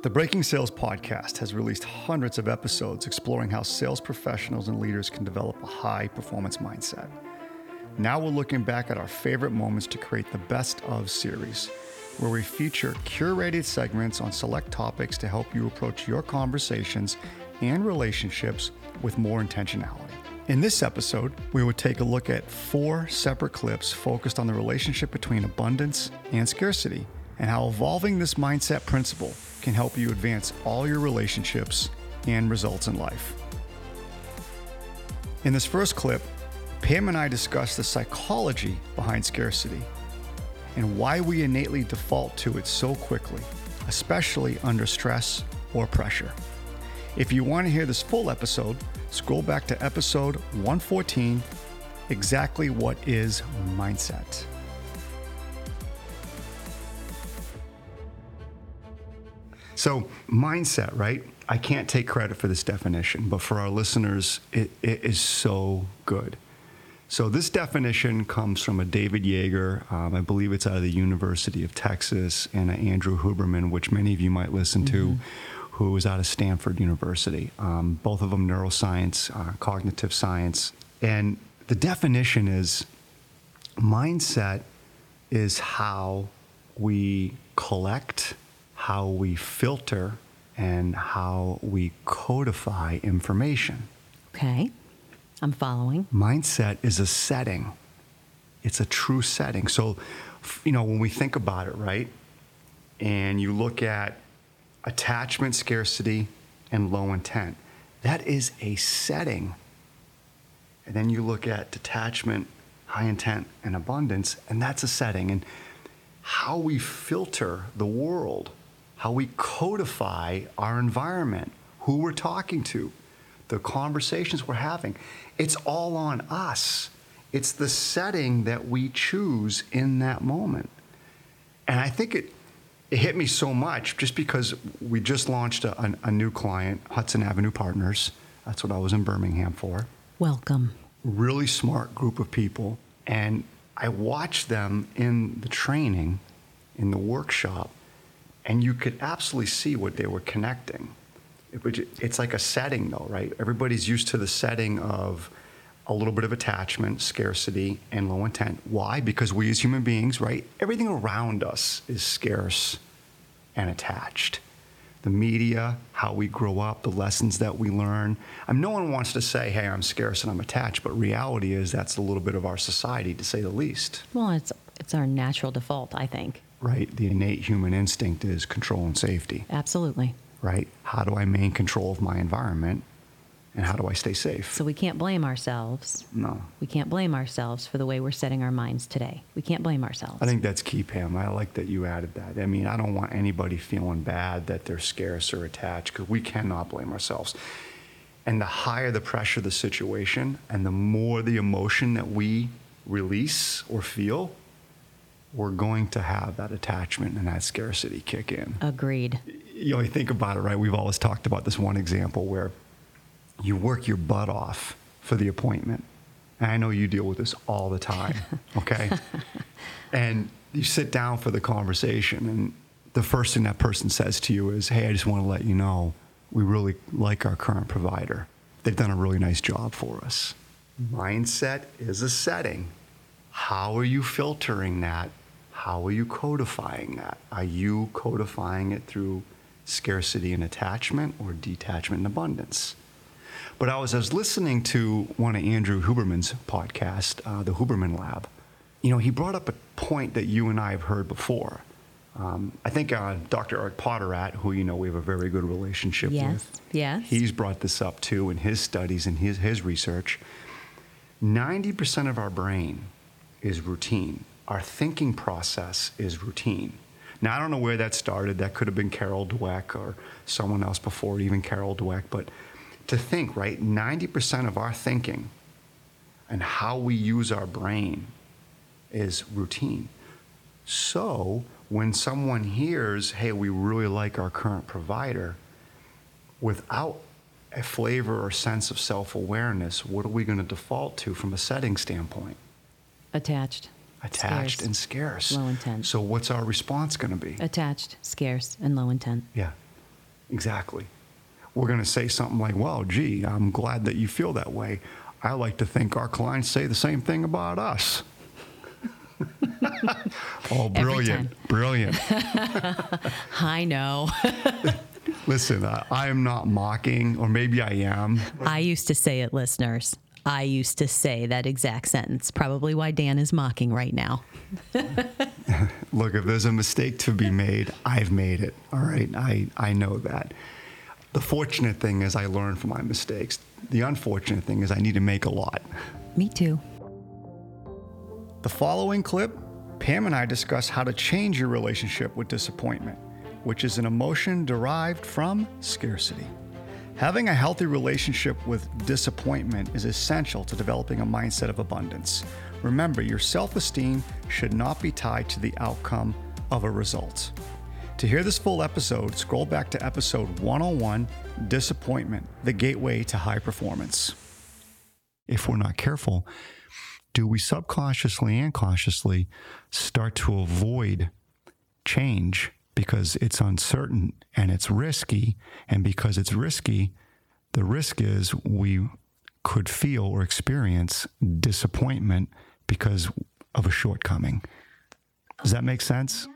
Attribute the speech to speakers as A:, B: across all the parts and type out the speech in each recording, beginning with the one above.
A: The Breaking Sales podcast has released hundreds of episodes exploring how sales professionals and leaders can develop a high performance mindset. Now we're looking back at our favorite moments to create the best of series, where we feature curated segments on select topics to help you approach your conversations and relationships with more intentionality. In this episode, we would take a look at four separate clips focused on the relationship between abundance and scarcity and how evolving this mindset principle can help you advance all your relationships and results in life. In this first clip, Pam and I discuss the psychology behind scarcity and why we innately default to it so quickly, especially under stress or pressure. If you want to hear this full episode, scroll back to episode 114 Exactly What is Mindset? So, mindset, right? I can't take credit for this definition, but for our listeners, it, it is so good. So, this definition comes from a David Yeager, um, I believe it's out of the University of Texas, and Andrew Huberman, which many of you might listen mm-hmm. to, who is out of Stanford University. Um, both of them neuroscience, uh, cognitive science. And the definition is mindset is how we collect how we filter and how we codify information.
B: Okay, I'm following.
A: Mindset is a setting, it's a true setting. So, you know, when we think about it, right, and you look at attachment, scarcity, and low intent, that is a setting. And then you look at detachment, high intent, and abundance, and that's a setting. And how we filter the world how we codify our environment, who we're talking to, the conversations we're having. It's all on us. It's the setting that we choose in that moment. And I think it, it hit me so much just because we just launched a, a, a new client, Hudson Avenue Partners. That's what I was in Birmingham for.
B: Welcome.
A: Really smart group of people. And I watched them in the training, in the workshop, and you could absolutely see what they were connecting. It, it's like a setting, though, right? Everybody's used to the setting of a little bit of attachment, scarcity, and low intent. Why? Because we as human beings, right? Everything around us is scarce and attached. The media, how we grow up, the lessons that we learn. I mean, no one wants to say, hey, I'm scarce and I'm attached, but reality is that's a little bit of our society, to say the least.
B: Well, it's, it's our natural default, I think
A: right? The innate human instinct is control and safety.
B: Absolutely.
A: Right? How do I maintain control of my environment? And how do I stay safe?
B: So we can't blame ourselves.
A: No.
B: We can't blame ourselves for the way we're setting our minds today. We can't blame ourselves.
A: I think that's key, Pam. I like that you added that. I mean, I don't want anybody feeling bad that they're scarce or attached because we cannot blame ourselves. And the higher the pressure of the situation and the more the emotion that we release or feel, we're going to have that attachment and that scarcity kick in.
B: Agreed.
A: You know, you think about it, right? We've always talked about this one example where you work your butt off for the appointment. And I know you deal with this all the time, okay? and you sit down for the conversation, and the first thing that person says to you is, Hey, I just want to let you know we really like our current provider. They've done a really nice job for us. Mindset is a setting. How are you filtering that how are you codifying that? Are you codifying it through scarcity and attachment or detachment and abundance? But I was, I was listening to one of Andrew Huberman's podcast, uh, the Huberman Lab. You know, he brought up a point that you and I have heard before. Um, I think uh, Dr. Eric Potterat, who you know we have a very good relationship
B: yes,
A: with,
B: yes.
A: he's brought this up too in his studies and his, his research. 90% of our brain is routine our thinking process is routine. Now, I don't know where that started. That could have been Carol Dweck or someone else before, even Carol Dweck. But to think, right, 90% of our thinking and how we use our brain is routine. So when someone hears, hey, we really like our current provider, without a flavor or sense of self awareness, what are we going to default to from a setting standpoint?
B: Attached
A: attached
B: Scarce.
A: and scarce.
B: Low intent.
A: So what's our response going to be?
B: Attached, scarce, and low intent.
A: Yeah, exactly. We're going to say something like, well, gee, I'm glad that you feel that way. I like to think our clients say the same thing about us. oh, brilliant. Brilliant.
B: I know.
A: Listen, I, I am not mocking, or maybe I am.
B: I used to say it, listeners. I used to say that exact sentence. Probably why Dan is mocking right now.
A: Look, if there's a mistake to be made, I've made it. All right. I, I know that. The fortunate thing is I learn from my mistakes. The unfortunate thing is I need to make a lot.
B: Me too.
A: The following clip, Pam and I discuss how to change your relationship with disappointment, which is an emotion derived from scarcity. Having a healthy relationship with disappointment is essential to developing a mindset of abundance. Remember, your self esteem should not be tied to the outcome of a result. To hear this full episode, scroll back to episode 101 Disappointment, the Gateway to High Performance. If we're not careful, do we subconsciously and consciously start to avoid change because it's uncertain and it's risky? And because it's risky, the risk is we could feel or experience disappointment because of a shortcoming. Does that make sense?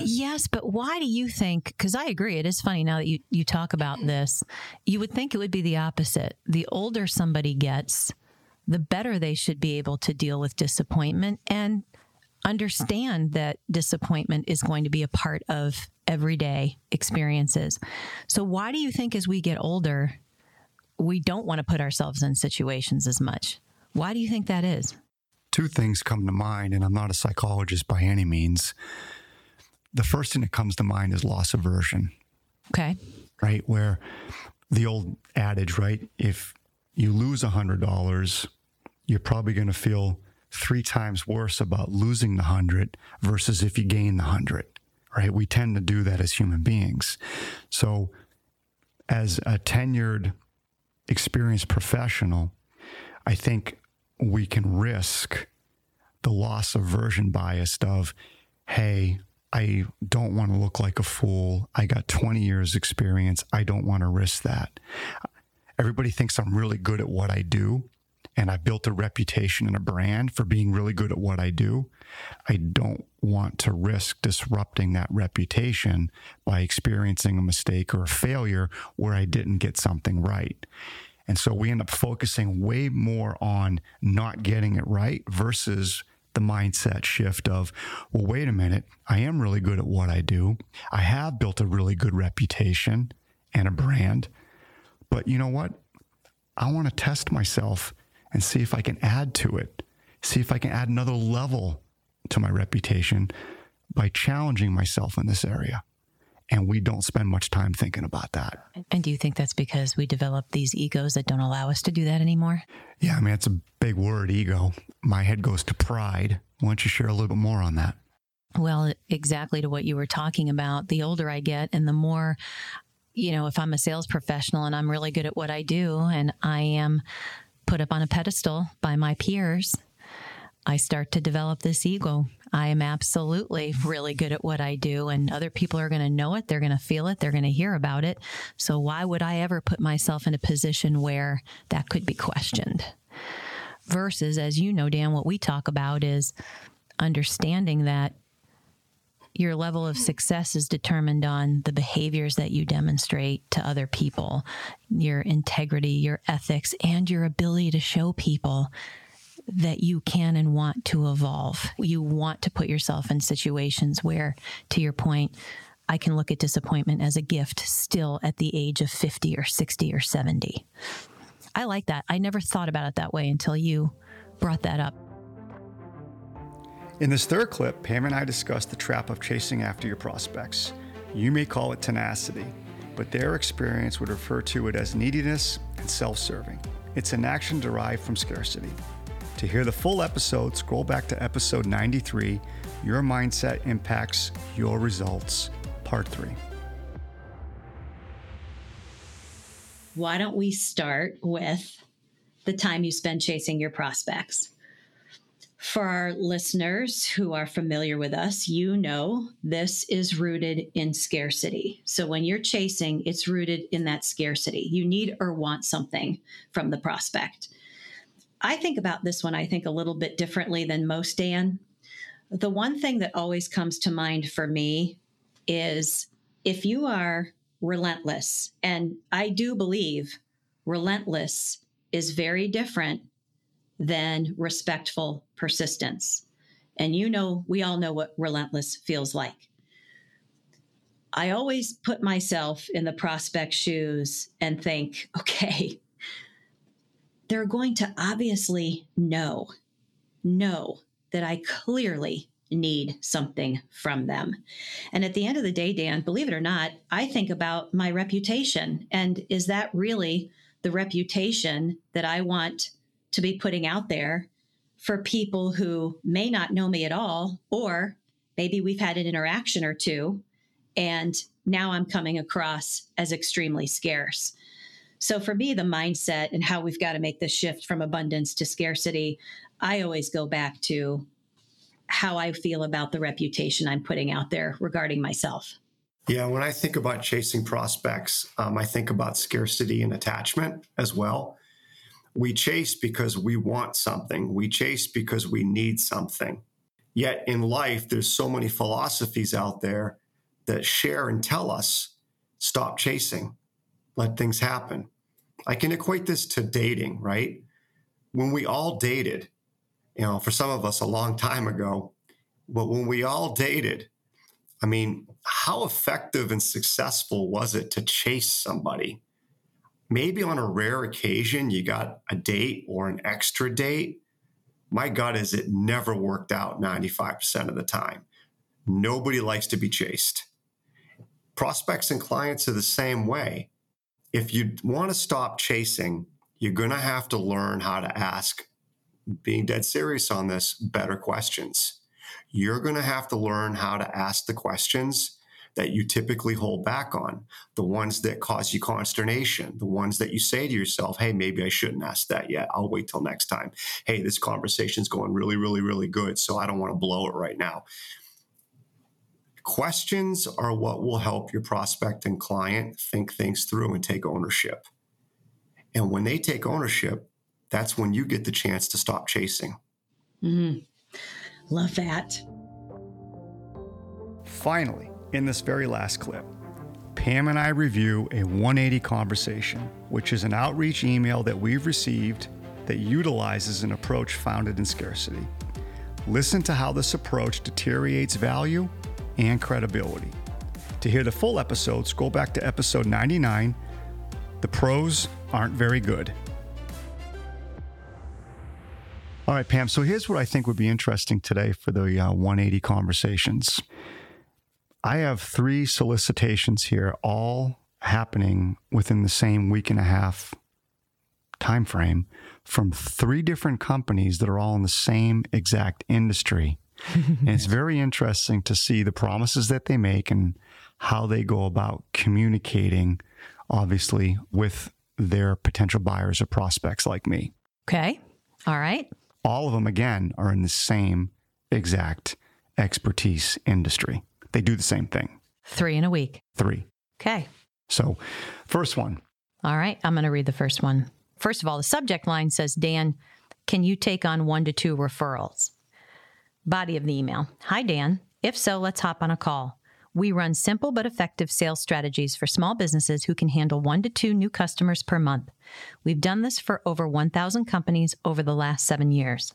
C: Yes, but why do you think? Because I agree, it is funny now that you, you talk about this. You would think it would be the opposite. The older somebody gets, the better they should be able to deal with disappointment and understand that disappointment is going to be a part of everyday experiences. So, why do you think as we get older, we don't want to put ourselves in situations as much? Why do you think that is?
A: two things come to mind, and I'm not a psychologist by any means. The first thing that comes to mind is loss aversion,
C: Okay.
A: right? Where the old adage, right? If you lose $100, you're probably going to feel three times worse about losing the 100 versus if you gain the 100, right? We tend to do that as human beings. So, as a tenured, experienced professional, I think we can risk the loss aversion bias of, hey, I don't want to look like a fool. I got 20 years experience. I don't want to risk that. Everybody thinks I'm really good at what I do. And I've built a reputation and a brand for being really good at what I do. I don't want to risk disrupting that reputation by experiencing a mistake or a failure where I didn't get something right. And so we end up focusing way more on not getting it right versus the mindset shift of, well, wait a minute, I am really good at what I do. I have built a really good reputation and a brand. But you know what? I want to test myself and see if I can add to it, see if I can add another level to my reputation by challenging myself in this area. And we don't spend much time thinking about that.
C: And do you think that's because we develop these egos that don't allow us to do that anymore?
A: Yeah, I mean, it's a big word, ego. My head goes to pride. Why don't you share a little bit more on that?
C: Well, exactly to what you were talking about. The older I get and the more, you know, if I'm a sales professional and I'm really good at what I do and I am put up on a pedestal by my peers, I start to develop this ego. I am absolutely really good at what I do, and other people are going to know it. They're going to feel it. They're going to hear about it. So, why would I ever put myself in a position where that could be questioned? Versus, as you know, Dan, what we talk about is understanding that your level of success is determined on the behaviors that you demonstrate to other people, your integrity, your ethics, and your ability to show people that you can and want to evolve. You want to put yourself in situations where, to your point, I can look at disappointment as a gift still at the age of 50 or 60 or 70. I like that. I never thought about it that way until you brought that up.
A: In this third clip, Pam and I discussed the trap of chasing after your prospects. You may call it tenacity, but their experience would refer to it as neediness and self serving. It's an action derived from scarcity. To hear the full episode, scroll back to episode 93 Your Mindset Impacts Your Results, Part 3.
D: why don't we start with the time you spend chasing your prospects?
C: For our listeners who are familiar with us, you know this is rooted in scarcity. So when you're chasing, it's rooted in that scarcity. You need or want something from the prospect. I think about this one, I think, a little bit differently than most, Dan. The one thing that always comes to mind for me is if you are relentless, and I do believe relentless is very different than respectful persistence. And you know, we all know what relentless feels like. I always put myself in the prospect shoes and think, okay, they're going to obviously know, know that I clearly need something from them. And at the end of the day, Dan, believe it or not, I think about my reputation. And is that really the reputation that I want to be putting out there for people who may not know me at all, or maybe we've had an interaction or two, and now I'm coming across as extremely scarce. So, for me, the mindset and how we've got to make this shift from abundance to scarcity, I always go back to how I feel about the reputation I'm putting out there regarding myself.
A: Yeah, when I think about chasing prospects, um, I think about scarcity and attachment as well. We chase because we want something, we chase because we need something. Yet in life, there's so many philosophies out there that share and tell us stop chasing, let things happen. I can equate this to dating, right? When we all dated, you know, for some of us a long time ago, but when we all dated, I mean, how effective and successful was it to chase somebody? Maybe on a rare occasion you got a date or an extra date. My gut is it never worked out 95% of the time. Nobody likes to be chased. Prospects and clients are the same way. If you want to stop chasing, you're going to have to learn how to ask, being dead serious on this, better questions you're going to have to learn how to ask the questions that you typically hold back on, the ones that cause you consternation, the ones that you say to yourself, hey, maybe I shouldn't ask that yet. I'll wait till next time. Hey, this conversation's going really, really, really good, so I don't want to blow it right now. Questions are what will help your prospect and client think things through and take ownership. And when they take ownership, that's when you get the chance to stop chasing.
C: Mm-hmm. Love that.
E: Finally, in this very last clip, Pam and I review a 180 conversation, which is an outreach email that we've received that utilizes an approach founded in scarcity. Listen to how this approach deteriorates value and credibility. To hear the full episode, scroll back to episode 99. The pros aren't very good. All right, Pam. So here's what I think would be interesting today for the uh, 180 conversations. I have three solicitations here, all happening within the same week and a half time frame from three different companies that are all in the same exact industry. and it's very interesting to see the promises that they make and how they go about communicating, obviously, with their potential buyers or prospects like me.
F: Okay. All right
E: all of them, again, are in the same exact expertise industry. They do the same thing.
F: Three in a week.
E: Three.
F: Okay.
E: So, first one.
F: All right. I'm going to read the first one. First of all, the subject line says, Dan, can you take on one to two referrals? Body of the email Hi, Dan. If so, let's hop on a call. We run simple but effective sales strategies for small businesses who can handle one to two new customers per month. We've done this for over 1,000 companies over the last seven years.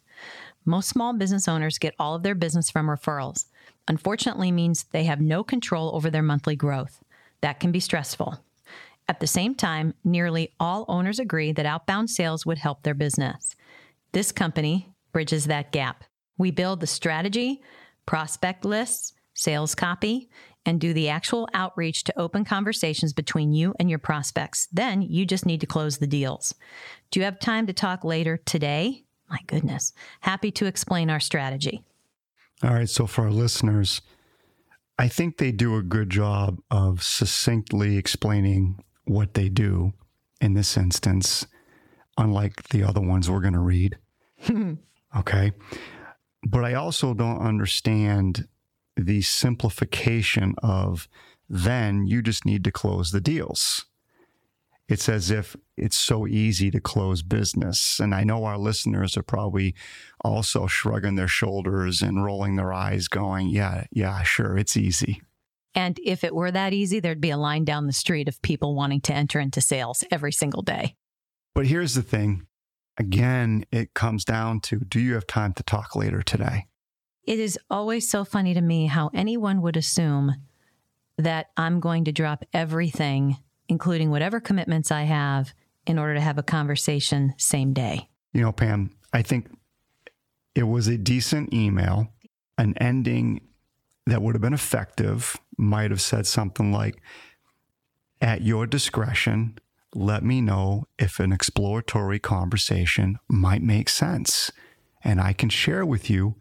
F: Most small business owners get all of their business from referrals. Unfortunately, means they have no control over their monthly growth. That can be stressful. At the same time, nearly all owners agree that outbound sales would help their business. This company bridges that gap. We build the strategy, prospect lists, sales copy, and do the actual outreach to open conversations between you and your prospects. Then you just need to close the deals. Do you have time to talk later today? My goodness. Happy to explain our strategy.
E: All right. So, for our listeners, I think they do a good job of succinctly explaining what they do in this instance, unlike the other ones we're going to read. okay.
A: But I also don't understand the simplification of then you just need to close the deals. It's as if it's so easy to close business. And I know our listeners are probably also shrugging their shoulders and rolling their eyes, going, Yeah, yeah, sure, it's easy.
C: And if it were that easy, there'd be a line down the street of people wanting to enter into sales every single day.
A: But here's the thing again, it comes down to do you have time to talk later today?
C: It is always so funny to me how anyone would assume that I'm going to drop everything, including whatever commitments I have, in order to have a conversation same day.
A: You know, Pam, I think it was a decent email. An ending that would have been effective might have said something like, at your discretion, let me know if an exploratory conversation might make sense. And I can share with you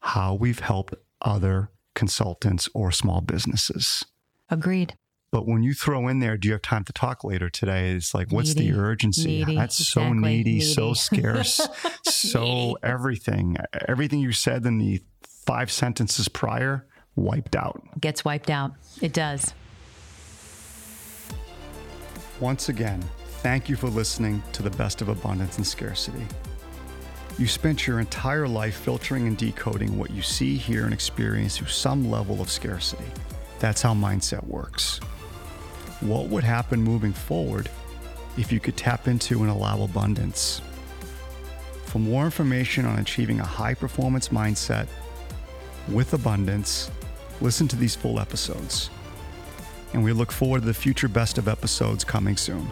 A: how we've helped other consultants or small businesses.
C: Agreed.
A: But when you throw in there, do you have time to talk later today? It's like, what's
C: Needy.
A: the urgency?
C: Needy.
A: That's so
C: Exactly.
A: needy, so scarce, so everything. Everything you said in the five sentences prior wiped out.
C: Gets wiped out. It does.
A: Once again, thank you for listening to the best of abundance and scarcity. You spent your entire life filtering and decoding what you see, hear, and experience through some level of scarcity. That's how mindset works. What would happen moving forward if you could tap into and allow abundance? For more information on achieving a high performance mindset with abundance, listen to these full episodes. And we look forward to the future best of episodes coming soon.